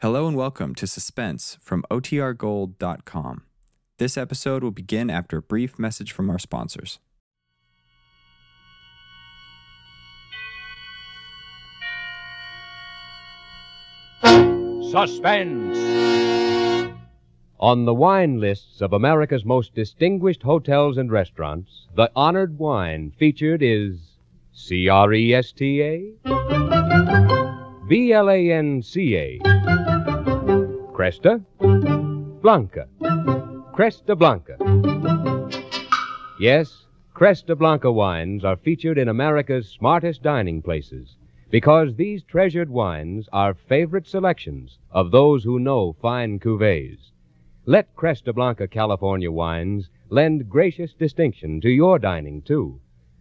Hello and welcome to Suspense from OTRGold.com. This episode will begin after a brief message from our sponsors. Suspense. On the wine lists of America's most distinguished hotels and restaurants, the honored wine featured is C R E S T A, B L A N C A, Cresta, Blanca, Cresta Blanca. Yes, Cresta Blanca wines are featured in America's smartest dining places because these treasured wines are favorite selections of those who know fine cuvées. Let Cresta Blanca California wines lend gracious distinction to your dining, too.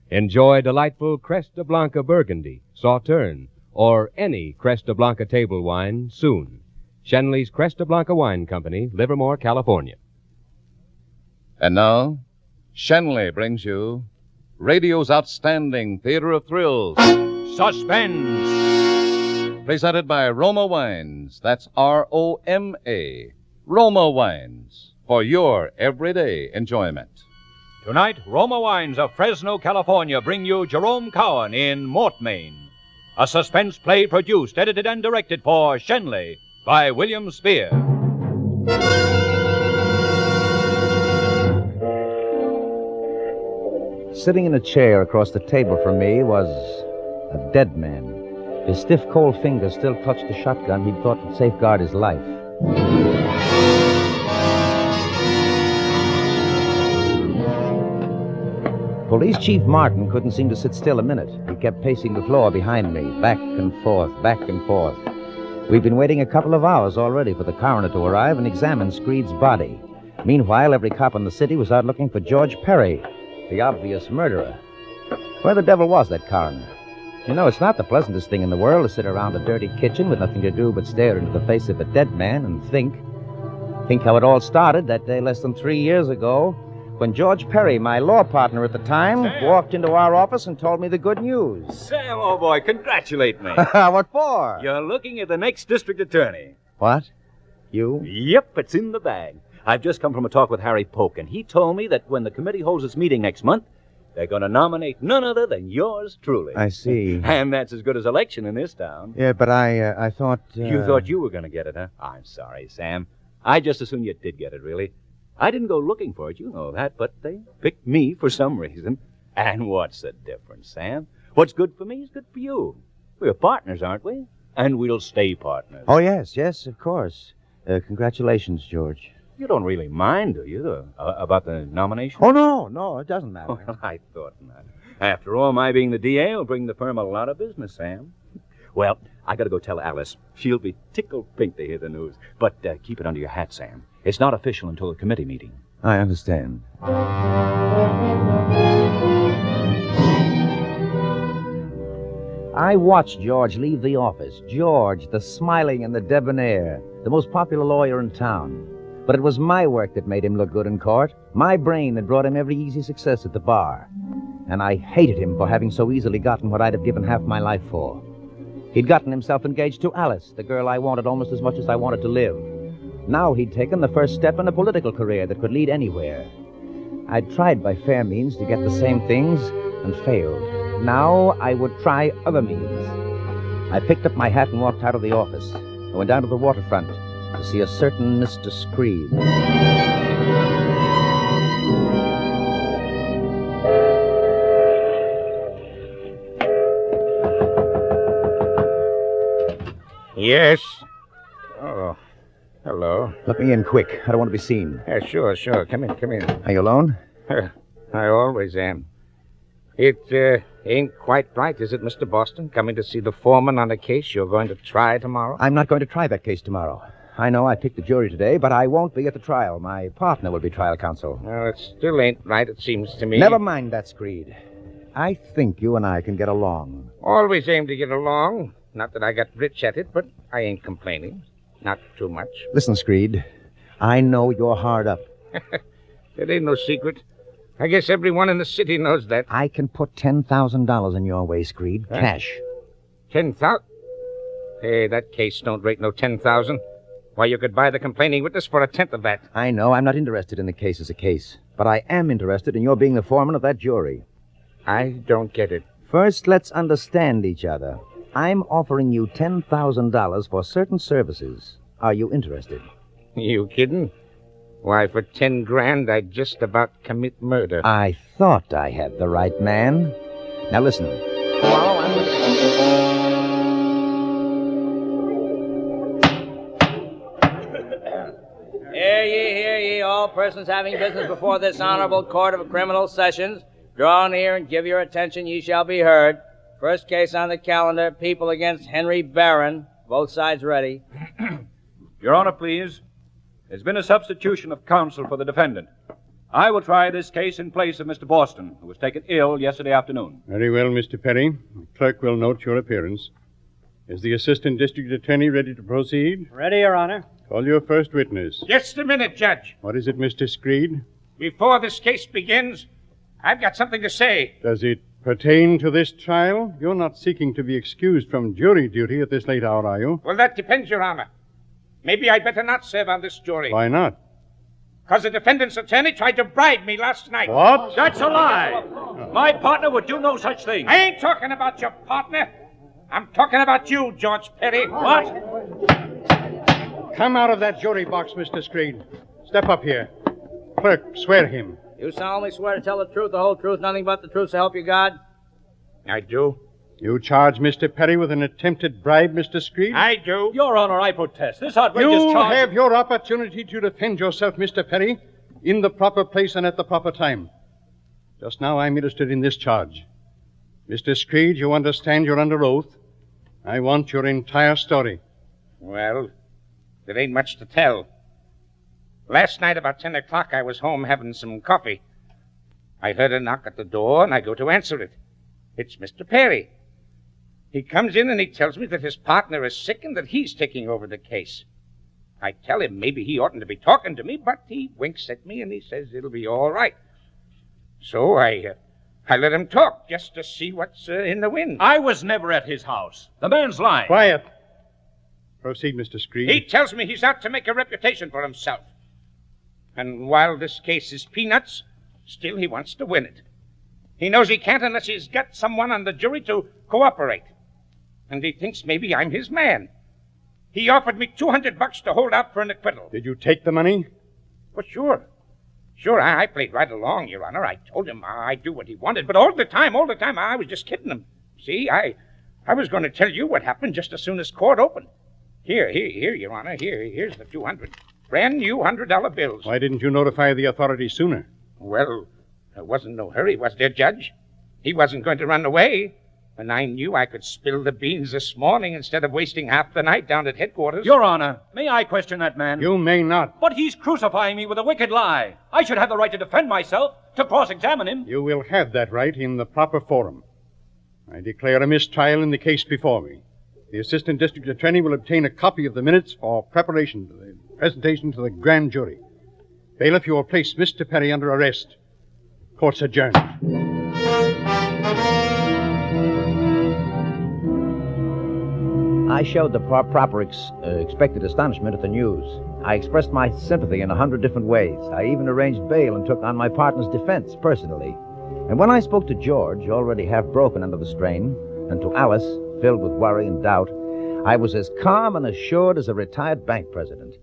Enjoy delightful Cresta Blanca Burgundy, Sauterne, or any Cresta Blanca table wine soon. Schenley's Cresta Blanca Wine Company, Livermore, California. And now, Schenley brings you radio's outstanding theater of thrills, Suspense. presented by Roma Wines. That's R O M A. Roma Wines for your everyday enjoyment. Tonight, Roma Wines of Fresno, California bring you Jerome Cowan in Mortmain, a suspense play produced, edited, and directed for Schenley by William Spier. Sitting in a chair across the table from me was a dead man. His stiff, cold fingers still touched the shotgun he'd thought would safeguard his life. Police Chief Martin couldn't seem to sit still a minute. He kept pacing the floor behind me, back and forth, back and forth. We've been waiting a couple of hours already for the coroner to arrive and examine Screed's body. Meanwhile, every cop in the city was out looking for George Perry, the obvious murderer. Where the devil was that coroner? You know, it's not the pleasantest thing in the world to sit around a dirty kitchen with nothing to do but stare into the face of a dead man and think. Think how it all started that day less than three years ago when George Perry, my law partner at the time, Sam. walked into our office and told me the good news. Sam, old boy, congratulate me. what for? You're looking at the next district attorney. What? You? Yep, it's in the bag. I've just come from a talk with Harry Polk, and he told me that when the committee holds its meeting next month, they're going to nominate none other than yours truly. I see. And that's as good as election in this town. Yeah, but I, uh, I thought. Uh... You thought you were going to get it, huh? I'm sorry, Sam. I just assumed you did get it, really. I didn't go looking for it, you know that, but they picked me for some reason. And what's the difference, Sam? What's good for me is good for you. We're partners, aren't we? And we'll stay partners. Oh yes, yes, of course. Uh, congratulations, George. You don't really mind, do you, the, uh, about the nomination? Oh no, no, it doesn't matter. Well, I thought not. After all, my being the DA will bring the firm a lot of business, Sam. Well, I gotta go tell Alice. She'll be tickled pink to hear the news. But uh, keep it under your hat, Sam. It's not official until the committee meeting. I understand. I watched George leave the office. George, the smiling and the debonair, the most popular lawyer in town. But it was my work that made him look good in court, my brain that brought him every easy success at the bar. And I hated him for having so easily gotten what I'd have given half my life for. He'd gotten himself engaged to Alice, the girl I wanted almost as much as I wanted to live. Now he'd taken the first step in a political career that could lead anywhere. I'd tried by fair means to get the same things and failed. Now I would try other means. I picked up my hat and walked out of the office. I went down to the waterfront to see a certain Mr. Screed. Yes. Hello. Let me in quick. I don't want to be seen. Yeah, sure, sure. Come in, come in. Are you alone? I always am. It uh, ain't quite right, is it, Mr. Boston? Coming to see the foreman on a case you're going to try tomorrow? I'm not going to try that case tomorrow. I know I picked the jury today, but I won't be at the trial. My partner will be trial counsel. Well, it still ain't right, it seems to me. Never mind that, Screed. I think you and I can get along. Always aim to get along. Not that I got rich at it, but I ain't complaining. Not too much. Listen, Screed, I know you're hard up. It ain't no secret. I guess everyone in the city knows that. I can put $10,000 in your way, Screed. Huh? Cash. Ten thousand. Hey, that case don't rate no 10,000. Why, you could buy the complaining witness for a tenth of that. I know I'm not interested in the case as a case, but I am interested in your being the foreman of that jury. I don't get it. First, let's understand each other. I'm offering you $10,000 for certain services. Are you interested? You kidding? Why, for ten grand, I'd just about commit murder. I thought I had the right man. Now listen. Tomorrow I'm with Hear ye, hear ye, all persons having business before this honorable court of criminal sessions, draw near and give your attention, ye shall be heard. First case on the calendar, people against Henry Barron. Both sides ready. Your Honor, please. There's been a substitution of counsel for the defendant. I will try this case in place of Mr. Boston, who was taken ill yesterday afternoon. Very well, Mr. Perry. The clerk will note your appearance. Is the assistant district attorney ready to proceed? Ready, Your Honor. Call your first witness. Just a minute, Judge. What is it, Mr. Screed? Before this case begins, I've got something to say. Does it pertain to this trial? You're not seeking to be excused from jury duty at this late hour, are you? Well, that depends, Your Honor. Maybe I'd better not serve on this jury. Why not? Because the defendant's attorney tried to bribe me last night. What? That's a lie. My partner would do no such thing. I ain't talking about your partner. I'm talking about you, George Perry. What? Come out of that jury box, Mr. Screed. Step up here. Clerk, swear him. You solemnly swear to tell the truth, the whole truth, nothing but the truth, so help you God? I do. You charge Mr. Perry with an attempted bribe, Mr. Screed? I do. Your Honor, I protest. This outrageous You charge. You have your opportunity to defend yourself, Mr. Perry, in the proper place and at the proper time. Just now I'm interested in this charge. Mr. Screed, you understand you're under oath. I want your entire story. Well, there ain't much to tell. Last night, about 10 o'clock, I was home having some coffee. I heard a knock at the door, and I go to answer it. It's Mr. Perry. He comes in and he tells me that his partner is sick and that he's taking over the case. I tell him maybe he oughtn't to be talking to me, but he winks at me and he says it'll be all right. So I, uh, I let him talk just to see what's uh, in the wind. I was never at his house. The man's lying. Quiet. Proceed, Mr. Screed. He tells me he's out to make a reputation for himself. And while this case is peanuts, still he wants to win it. He knows he can't unless he's got someone on the jury to cooperate. And he thinks maybe I'm his man. He offered me 200 bucks to hold out for an acquittal. Did you take the money? Well, sure. Sure, I, I played right along, Your Honor. I told him I'd do what he wanted, but all the time, all the time, I was just kidding him. See, I, I was going to tell you what happened just as soon as court opened. Here, here, here, Your Honor. Here, here's the 200. Brand new $100 bills. Why didn't you notify the authorities sooner? Well, there wasn't no hurry, was there, Judge? He wasn't going to run away. And I knew I could spill the beans this morning instead of wasting half the night down at headquarters. Your Honor, may I question that man? You may not. But he's crucifying me with a wicked lie. I should have the right to defend myself, to cross examine him. You will have that right in the proper forum. I declare a mistrial in the case before me. The assistant district attorney will obtain a copy of the minutes for preparation to the presentation to the grand jury. Bailiff, you will place Mr. Perry under arrest. Court's adjourned. I showed the pro- proper ex- uh, expected astonishment at the news. I expressed my sympathy in a hundred different ways. I even arranged bail and took on my partner's defense personally. And when I spoke to George, already half broken under the strain, and to Alice, filled with worry and doubt, I was as calm and assured as a retired bank president.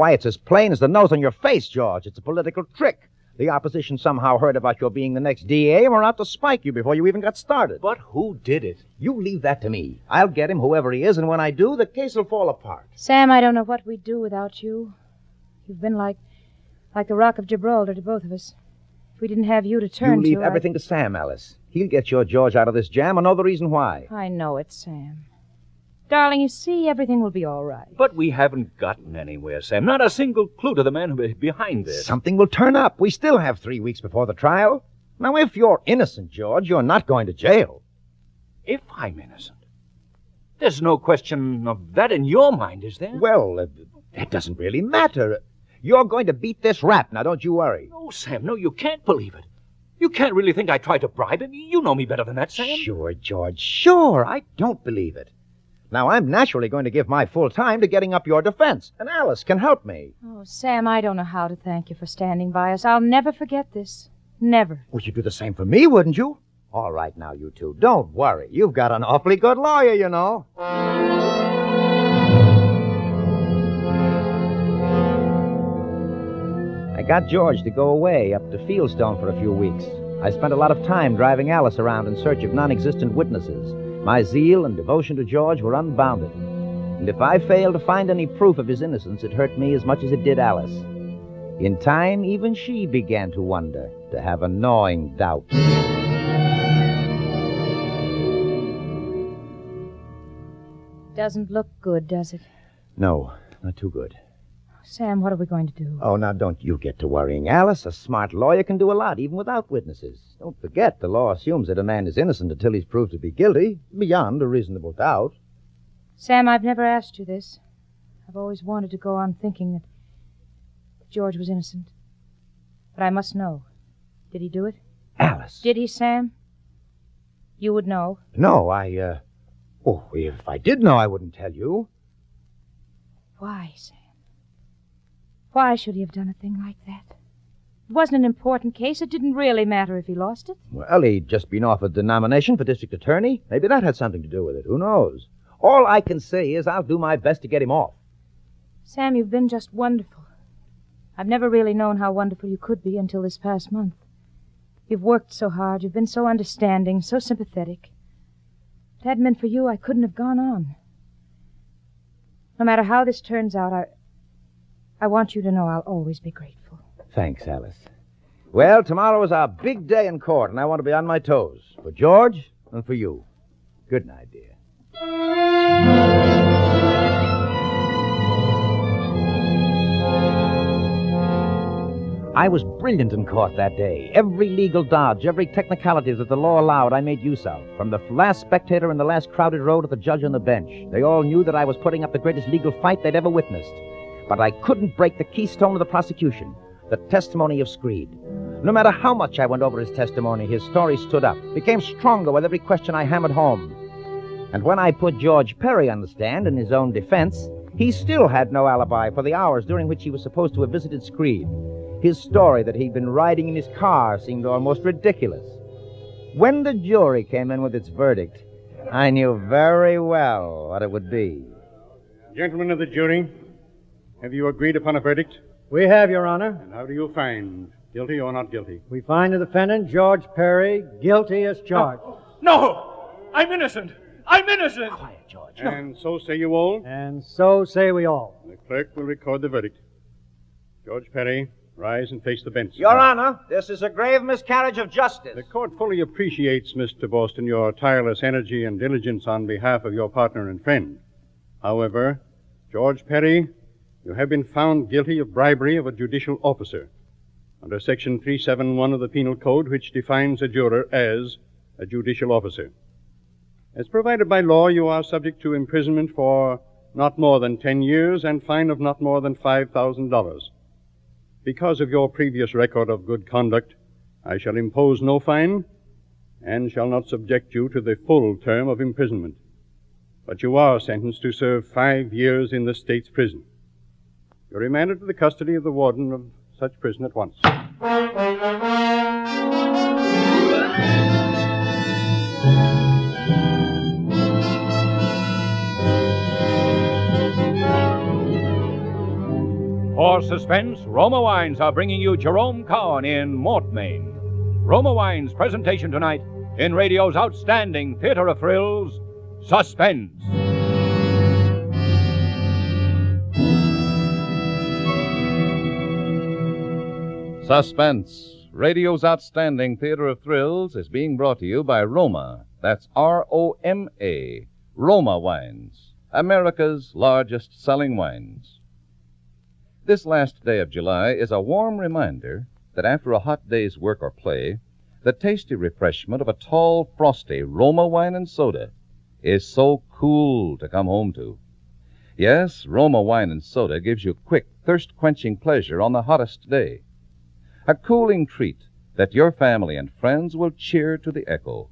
Why, it's as plain as the nose on your face, George. It's a political trick. The opposition somehow heard about your being the next DA and were out to spike you before you even got started. But who did it? You leave that to me. I'll get him, whoever he is, and when I do, the case will fall apart. Sam, I don't know what we'd do without you. You've been like like the Rock of Gibraltar to both of us. If we didn't have you to turn to. you leave to, I- everything to Sam, Alice. He'll get your George out of this jam and know the reason why. I know it, Sam. Darling, you see, everything will be all right. But we haven't gotten anywhere, Sam. Not a single clue to the man who behind this. Something will turn up. We still have three weeks before the trial. Now, if you're innocent, George, you're not going to jail. If I'm innocent. There's no question of that in your mind, is there? Well, uh, that doesn't really matter. You're going to beat this rap. Now, don't you worry. No, Sam, no, you can't believe it. You can't really think I tried to bribe him. You know me better than that, Sam. Sure, George, sure. I don't believe it. Now, I'm naturally going to give my full time to getting up your defense, and Alice can help me. Oh, Sam, I don't know how to thank you for standing by us. I'll never forget this. Never. Would you do the same for me, wouldn't you? All right, now, you two, don't worry. You've got an awfully good lawyer, you know. I got George to go away up to Fieldstone for a few weeks. I spent a lot of time driving Alice around in search of non existent witnesses. My zeal and devotion to George were unbounded. And if I failed to find any proof of his innocence, it hurt me as much as it did Alice. In time, even she began to wonder, to have a gnawing doubt. Doesn't look good, does it? No, not too good. Sam, what are we going to do? Oh, now don't you get to worrying, Alice. A smart lawyer can do a lot, even without witnesses. Don't forget, the law assumes that a man is innocent until he's proved to be guilty, beyond a reasonable doubt. Sam, I've never asked you this. I've always wanted to go on thinking that George was innocent. But I must know. Did he do it? Alice. Did he, Sam? You would know. No, I, uh. Oh, if I did know, I wouldn't tell you. Why, Sam? Why should he have done a thing like that? It wasn't an important case. It didn't really matter if he lost it. Well, he'd just been offered the nomination for district attorney. Maybe that had something to do with it. Who knows? All I can say is I'll do my best to get him off. Sam, you've been just wonderful. I've never really known how wonderful you could be until this past month. You've worked so hard. You've been so understanding, so sympathetic. If it hadn't been for you, I couldn't have gone on. No matter how this turns out, I. I want you to know I'll always be grateful. Thanks, Alice. Well, tomorrow is our big day in court, and I want to be on my toes. For George and for you. Good night, dear. I was brilliant in court that day. Every legal dodge, every technicality that the law allowed, I made use of. From the last spectator in the last crowded row to the judge on the bench. They all knew that I was putting up the greatest legal fight they'd ever witnessed. But I couldn't break the keystone of the prosecution, the testimony of Screed. No matter how much I went over his testimony, his story stood up, became stronger with every question I hammered home. And when I put George Perry on the stand in his own defense, he still had no alibi for the hours during which he was supposed to have visited Screed. His story that he'd been riding in his car seemed almost ridiculous. When the jury came in with its verdict, I knew very well what it would be. Gentlemen of the jury, have you agreed upon a verdict? We have, Your Honor. And how do you find? Guilty or not guilty? We find the defendant, George Perry, guilty as charged. No! I'm innocent! I'm innocent! Quiet, George. And so say you all? And so say we all. The clerk will record the verdict. George Perry, rise and face the bench. Your Honor, this is a grave miscarriage of justice. The court fully appreciates, Mr. Boston, your tireless energy and diligence on behalf of your partner and friend. However, George Perry, you have been found guilty of bribery of a judicial officer under Section 371 of the Penal Code, which defines a juror as a judicial officer. As provided by law, you are subject to imprisonment for not more than 10 years and fine of not more than $5,000. Because of your previous record of good conduct, I shall impose no fine and shall not subject you to the full term of imprisonment. But you are sentenced to serve five years in the state's prison. You're remanded to the custody of the warden of such prison at once. For suspense, Roma Wines are bringing you Jerome Cowan in Mortmain. Roma Wines' presentation tonight in radio's outstanding theater of thrills, Suspense. Suspense, radio's outstanding theater of thrills, is being brought to you by Roma. That's R O M A. Roma Wines, America's largest selling wines. This last day of July is a warm reminder that after a hot day's work or play, the tasty refreshment of a tall, frosty Roma wine and soda is so cool to come home to. Yes, Roma wine and soda gives you quick, thirst quenching pleasure on the hottest day. A cooling treat that your family and friends will cheer to the echo.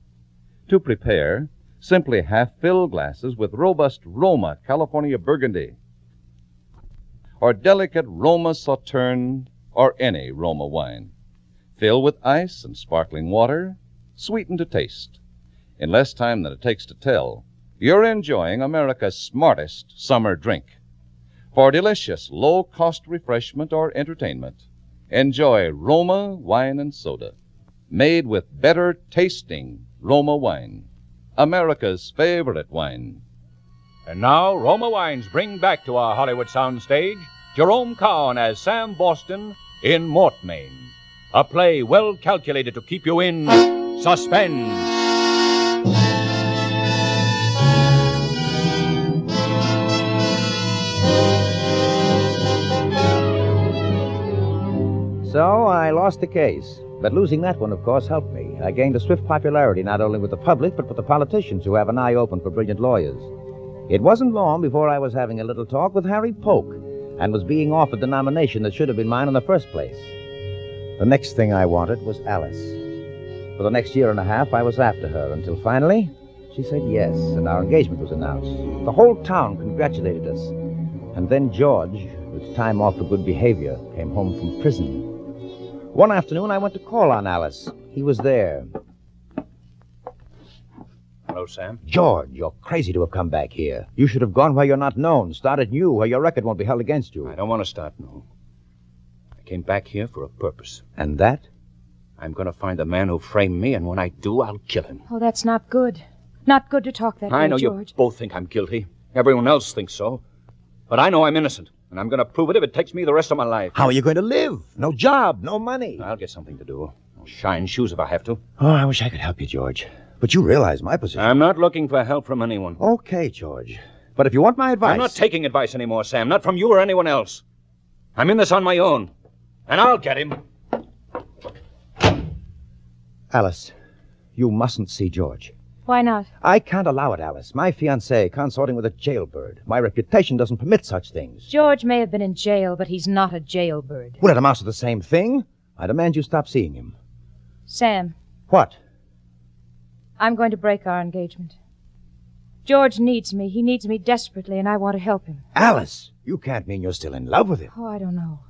To prepare, Simply half fill glasses with robust Roma California Burgundy, or delicate Roma Sauterne, or any Roma wine. Fill with ice and sparkling water, sweeten to taste. In less time than it takes to tell, you're enjoying America's smartest summer drink. For delicious, low cost refreshment or entertainment, enjoy Roma Wine and Soda, made with better tasting Roma wine, America's favorite wine. And now, Roma Wines bring back to our Hollywood soundstage Jerome Cowan as Sam Boston in Mortmain, a play well calculated to keep you in suspense. So I lost the case. But losing that one, of course, helped me. I gained a swift popularity not only with the public, but with the politicians who have an eye open for brilliant lawyers. It wasn't long before I was having a little talk with Harry Polk and was being offered the nomination that should have been mine in the first place. The next thing I wanted was Alice. For the next year and a half, I was after her until finally she said yes, and our engagement was announced. The whole town congratulated us. And then George, with time off for good behavior, came home from prison. One afternoon, I went to call on Alice. He was there. Hello, Sam. George, you're crazy to have come back here. You should have gone where you're not known, started new, where your record won't be held against you. I don't want to start new. I came back here for a purpose. And that? I'm going to find the man who framed me, and when I do, I'll kill him. Oh, that's not good. Not good to talk that way. I way, know George. you both think I'm guilty. Everyone else thinks so. But I know I'm innocent, and I'm going to prove it if it takes me the rest of my life. How are you going to live? No job, no money. I'll get something to do. I'll shine shoes if I have to. Oh, I wish I could help you, George. But you realize my position. I'm not looking for help from anyone. Okay, George. But if you want my advice. I'm not taking advice anymore, Sam. Not from you or anyone else. I'm in this on my own. And I'll get him. Alice, you mustn't see George. Why not? I can't allow it, Alice. My fiancée consorting with a jailbird. My reputation doesn't permit such things. George may have been in jail, but he's not a jailbird. Well, it amounts to the same thing. I demand you stop seeing him. Sam, What? I'm going to break our engagement. George needs me. He needs me desperately, and I want to help him. Alice, you can't mean you're still in love with him. Oh, I don't know.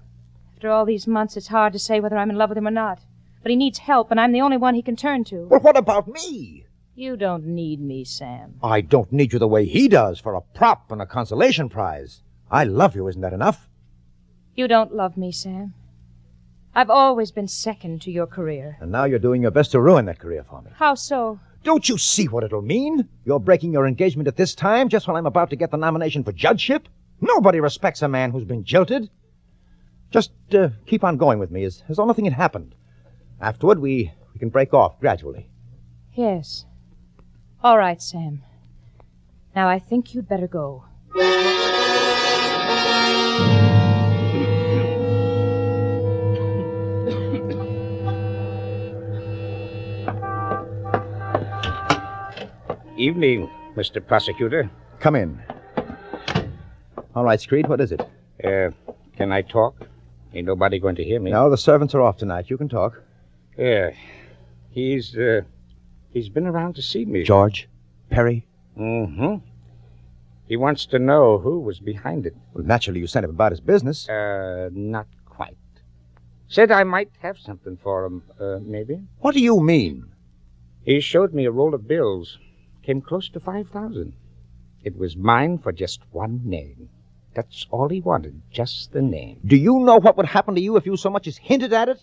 After all these months, it's hard to say whether I'm in love with him or not. But he needs help, and I'm the only one he can turn to. Well, what about me? You don't need me, Sam. I don't need you the way he does for a prop and a consolation prize. I love you, isn't that enough? You don't love me, Sam. I've always been second to your career. And now you're doing your best to ruin that career for me. How so? Don't you see what it'll mean? You're breaking your engagement at this time, just when I'm about to get the nomination for judgeship? Nobody respects a man who's been jilted. Just uh, keep on going with me as, as though nothing had happened. Afterward, we, we can break off gradually. Yes. All right, Sam. Now I think you'd better go. Evening, Mr. Prosecutor. Come in. All right, Screed, what is it? Uh, can I talk? Ain't nobody going to hear me. No, the servants are off tonight. You can talk. Yeah. He's, uh, he's been around to see me. George? Perry? Mm-hmm. He wants to know who was behind it. Well, naturally, you sent him about his business. Uh, not quite. Said I might have something for him, uh, maybe. What do you mean? He showed me a roll of bills. Came close to 5,000. It was mine for just one name. That's all he wanted, just the name. Do you know what would happen to you if you so much as hinted at it?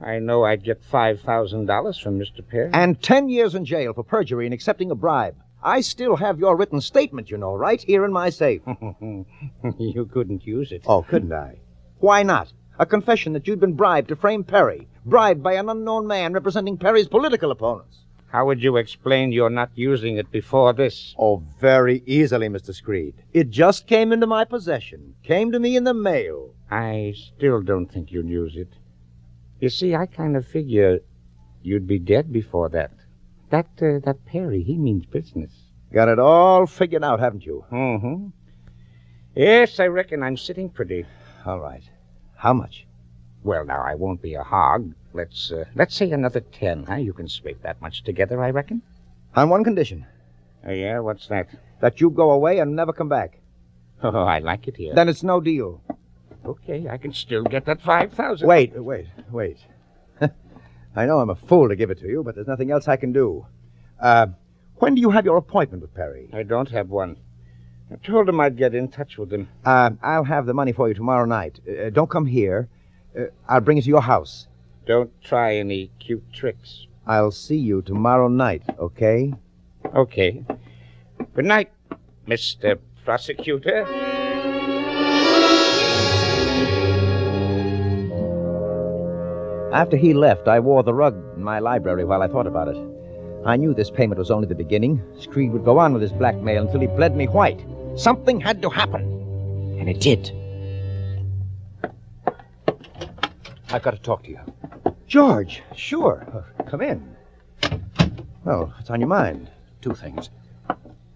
I know I'd get $5,000 from Mr. Perry. And ten years in jail for perjury and accepting a bribe. I still have your written statement, you know, right here in my safe. you couldn't use it. Oh, couldn't I? Why not? A confession that you'd been bribed to frame Perry, bribed by an unknown man representing Perry's political opponents. How would you explain your not using it before this? Oh, very easily, Mr. Screed. It just came into my possession, came to me in the mail. I still don't think you'll use it. You see, I kind of figure you'd be dead before that. That uh, that Perry, he means business. Got it all figured out, haven't you? Mm-hmm. Yes, I reckon I'm sitting pretty. All right. How much? Well, now I won't be a hog. Let's uh, let's say another ten. Huh? You can scrape that much together, I reckon. On one condition. Oh, yeah? What's that? That you go away and never come back. Oh, I like it here. Then it's no deal. Okay, I can still get that 5000 Wait, wait, wait. I know I'm a fool to give it to you, but there's nothing else I can do. Uh, when do you have your appointment with Perry? I don't have one. I told him I'd get in touch with him. Uh, I'll have the money for you tomorrow night. Uh, don't come here. Uh, I'll bring it to your house. Don't try any cute tricks. I'll see you tomorrow night, okay? Okay. Good night, Mr. Prosecutor. After he left, I wore the rug in my library while I thought about it. I knew this payment was only the beginning. Screed would go on with his blackmail until he bled me white. Something had to happen. And it did. I've got to talk to you. George, sure. Uh, come in. Well, what's on your mind? Two things.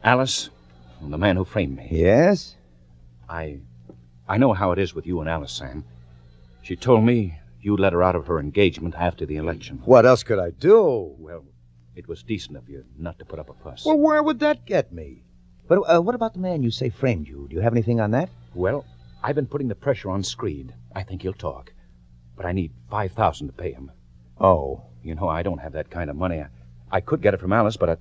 Alice, and the man who framed me. Yes? I I know how it is with you and Alice, Sam. She told me you let her out of her engagement after the election. What else could I do? Well, it was decent of you not to put up a fuss. Well, where would that get me? But uh, what about the man you say framed you? Do you have anything on that? Well, I've been putting the pressure on Screed. I think he'll talk. But I need 5000 to pay him. Oh. You know, I don't have that kind of money. I, I could get it from Alice, but I,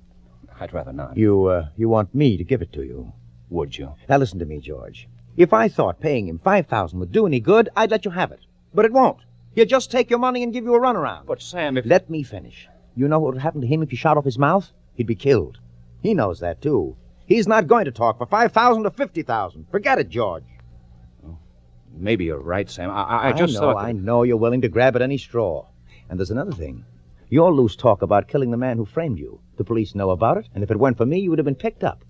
I'd rather not. You, uh, you want me to give it to you? Would you? Now listen to me, George. If I thought paying him 5000 would do any good, I'd let you have it. But it won't. He'll just take your money and give you a runaround. But, Sam, if... Let me finish. You know what would happen to him if you shot off his mouth? He'd be killed. He knows that, too. He's not going to talk for 5000 or 50000 Forget it, George. Maybe you're right, Sam. I, I, I just know, thought... I know you're willing to grab at any straw. And there's another thing. Your loose talk about killing the man who framed you. The police know about it, and if it weren't for me, you would have been picked up.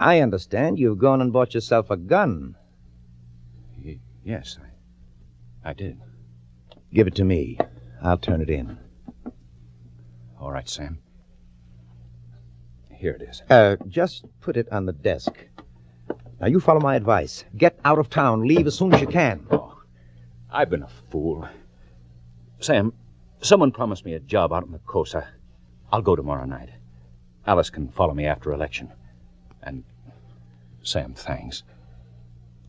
I understand you've gone and bought yourself a gun. Y- Yes, I, I did. Give it to me. I'll turn it in. All right, Sam. Here it is. Uh, just put it on the desk. Now, you follow my advice. Get out of town. Leave as soon as you can. Oh, I've been a fool. Sam, someone promised me a job out in the coast. I, I'll go tomorrow night. Alice can follow me after election. And, Sam, thanks.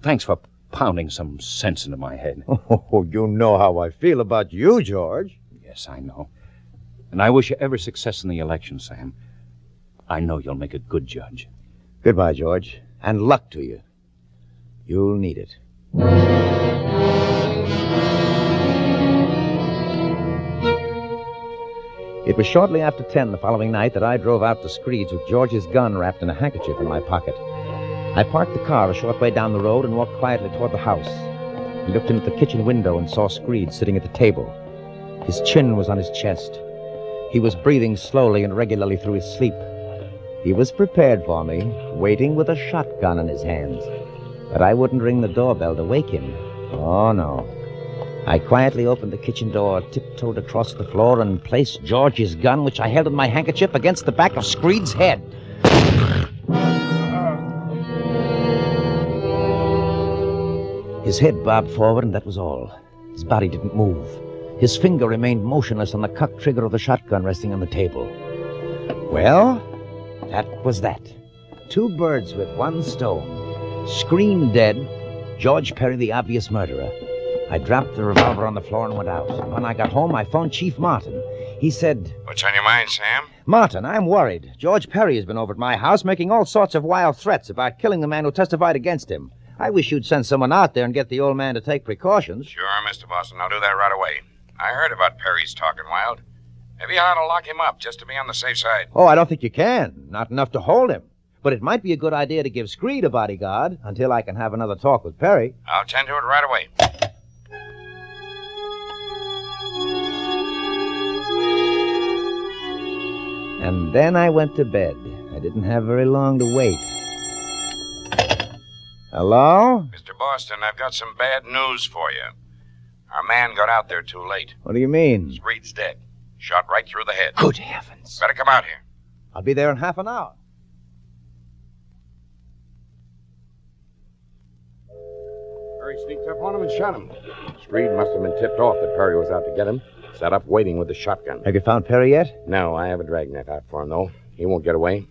Thanks for pounding some sense into my head. Oh, you know how I feel about you, George. Yes, I know. And I wish you every success in the election, Sam. I know you'll make a good judge. Goodbye, George. And luck to you. You'll need it. It was shortly after 10 the following night that I drove out to Screed's with George's gun wrapped in a handkerchief in my pocket. I parked the car a short way down the road and walked quietly toward the house. He looked in at the kitchen window and saw Screed sitting at the table. His chin was on his chest. He was breathing slowly and regularly through his sleep. He was prepared for me, waiting with a shotgun in his hands. But I wouldn't ring the doorbell to wake him. Oh, no. I quietly opened the kitchen door, tiptoed across the floor, and placed George's gun, which I held in my handkerchief, against the back of Screed's head. His head bobbed forward, and that was all. His body didn't move. His finger remained motionless on the cocked trigger of the shotgun resting on the table. Well, that was that. Two birds with one stone. Screed dead, George Perry the obvious murderer. I dropped the revolver on the floor and went out. When I got home, I phoned Chief Martin. He said, What's on your mind, Sam? Martin, I'm worried. George Perry has been over at my house making all sorts of wild threats about killing the man who testified against him. I wish you'd send someone out there and get the old man to take precautions. Sure, Mr. Boston. I'll do that right away. I heard about Perry's talking wild. Maybe I ought to lock him up just to be on the safe side. Oh, I don't think you can. Not enough to hold him. But it might be a good idea to give Screed a bodyguard until I can have another talk with Perry. I'll tend to it right away. And then I went to bed. I didn't have very long to wait. Hello? Mr. Boston, I've got some bad news for you. Our man got out there too late. What do you mean? Screed's dead. Shot right through the head. Good heavens. Better come out here. I'll be there in half an hour. Perry sneaked up on him and shot him. Screed must have been tipped off that Perry was out to get him. Sat up waiting with the shotgun. Have you found Perry yet? No, I have a dragnet out for him, though. He won't get away.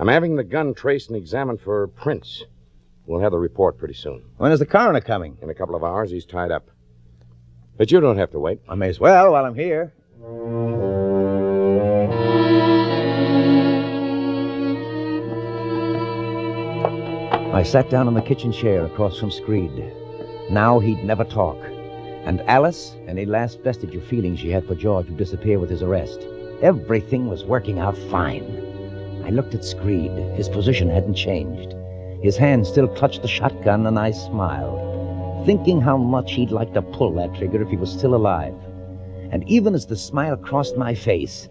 I'm having the gun traced and examined for prints. We'll have the report pretty soon. When is the coroner coming? In a couple of hours, he's tied up. But you don't have to wait. I may as well while I'm here. I sat down in the kitchen chair across from Screed. Now he'd never talk. And Alice, any last vestige of feeling she had for George would disappear with his arrest. Everything was working out fine. I looked at Screed. His position hadn't changed. His hand still clutched the shotgun, and I smiled, thinking how much he'd like to pull that trigger if he was still alive. And even as the smile crossed my face,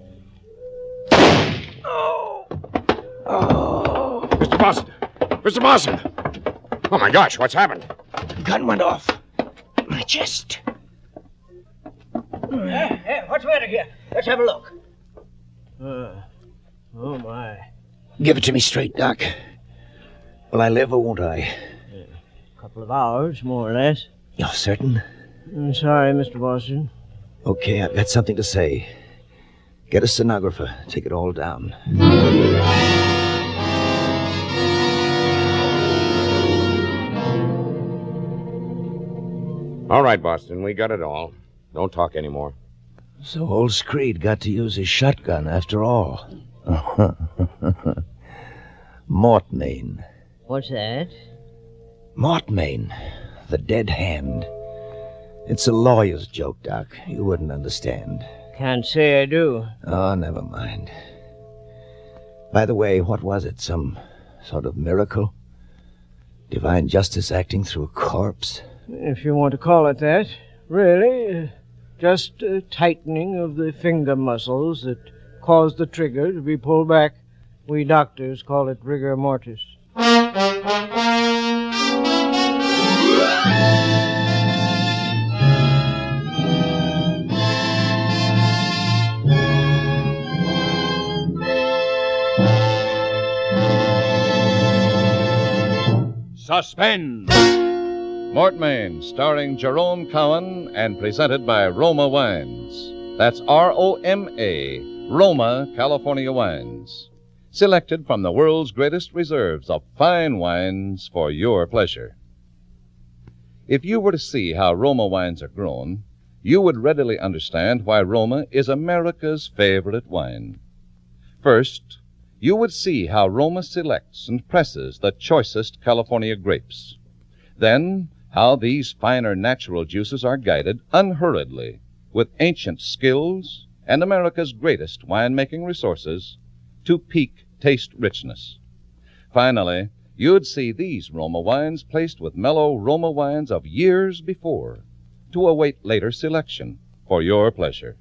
Oh Oh! Mr. Boston! Mr. Boston! Oh, my gosh, what's happened? the gun went off. My chest. Hey, hey, what's the matter here? Let's have a look. Uh, oh, my. Give it to me straight, Doc. Will I live or won't I? A couple of hours, more or less. You're certain? I'm sorry, Mr. Boston. Okay, I've got something to say. Get a stenographer. Take it all down. All right, Boston, we got it all. Don't talk anymore. So old Screed got to use his shotgun after all. Mortmain. What's that? Mortmain. The dead hand. It's a lawyer's joke, Doc. You wouldn't understand. Can't say I do. Oh, never mind. By the way, what was it? Some sort of miracle? Divine justice acting through a corpse? If you want to call it that. Really, just a tightening of the finger muscles that caused the trigger to be pulled back. We doctors call it rigor mortis. Suspense! Mortmain, starring Jerome Cowan and presented by Roma Wines. That's R O M A, Roma, California Wines. Selected from the world's greatest reserves of fine wines for your pleasure. If you were to see how Roma wines are grown, you would readily understand why Roma is America's favorite wine. First, you would see how Roma selects and presses the choicest California grapes. Then, how these finer natural juices are guided unhurriedly with ancient skills and America's greatest winemaking resources to peak taste richness. Finally, you'd see these Roma wines placed with mellow Roma wines of years before to await later selection for your pleasure.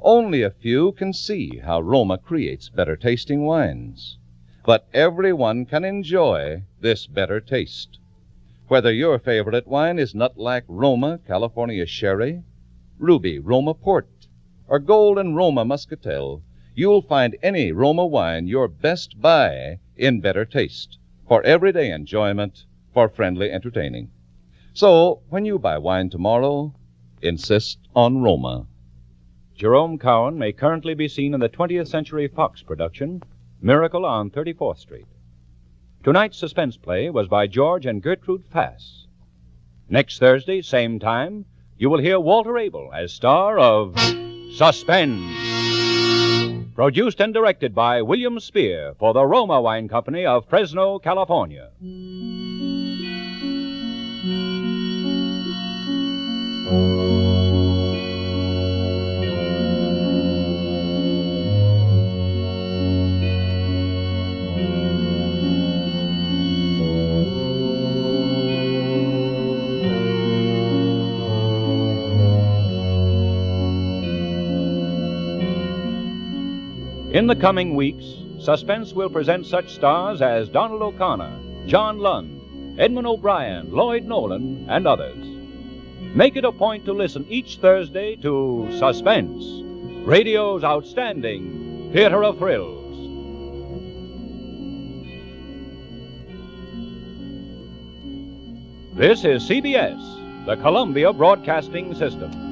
Only a few can see how Roma creates better tasting wines, but everyone can enjoy this better taste. Whether your favorite wine is Nutlack Roma California Sherry, Ruby Roma Port, or Golden Roma Muscatel, you'll find any Roma wine your best buy in better taste, for everyday enjoyment, for friendly entertaining. So, when you buy wine tomorrow, insist on Roma. Jerome Cowan may currently be seen in the 20th Century Fox production, Miracle on 34th Street. Tonight's suspense play was by George and Gertrude Fass. Next Thursday, same time, you will hear Walter Abel as star of Suspense. Produced and directed by William Spier for the Roma Wine Company of Fresno, California. In the coming weeks, Suspense will present such stars as Donald O'Connor, John Lund, Edmond O'Brien, Lloyd Nolan, and others. Make it a point to listen each Thursday to Suspense, radio's outstanding theater of thrills. This is CBS, the Columbia Broadcasting System.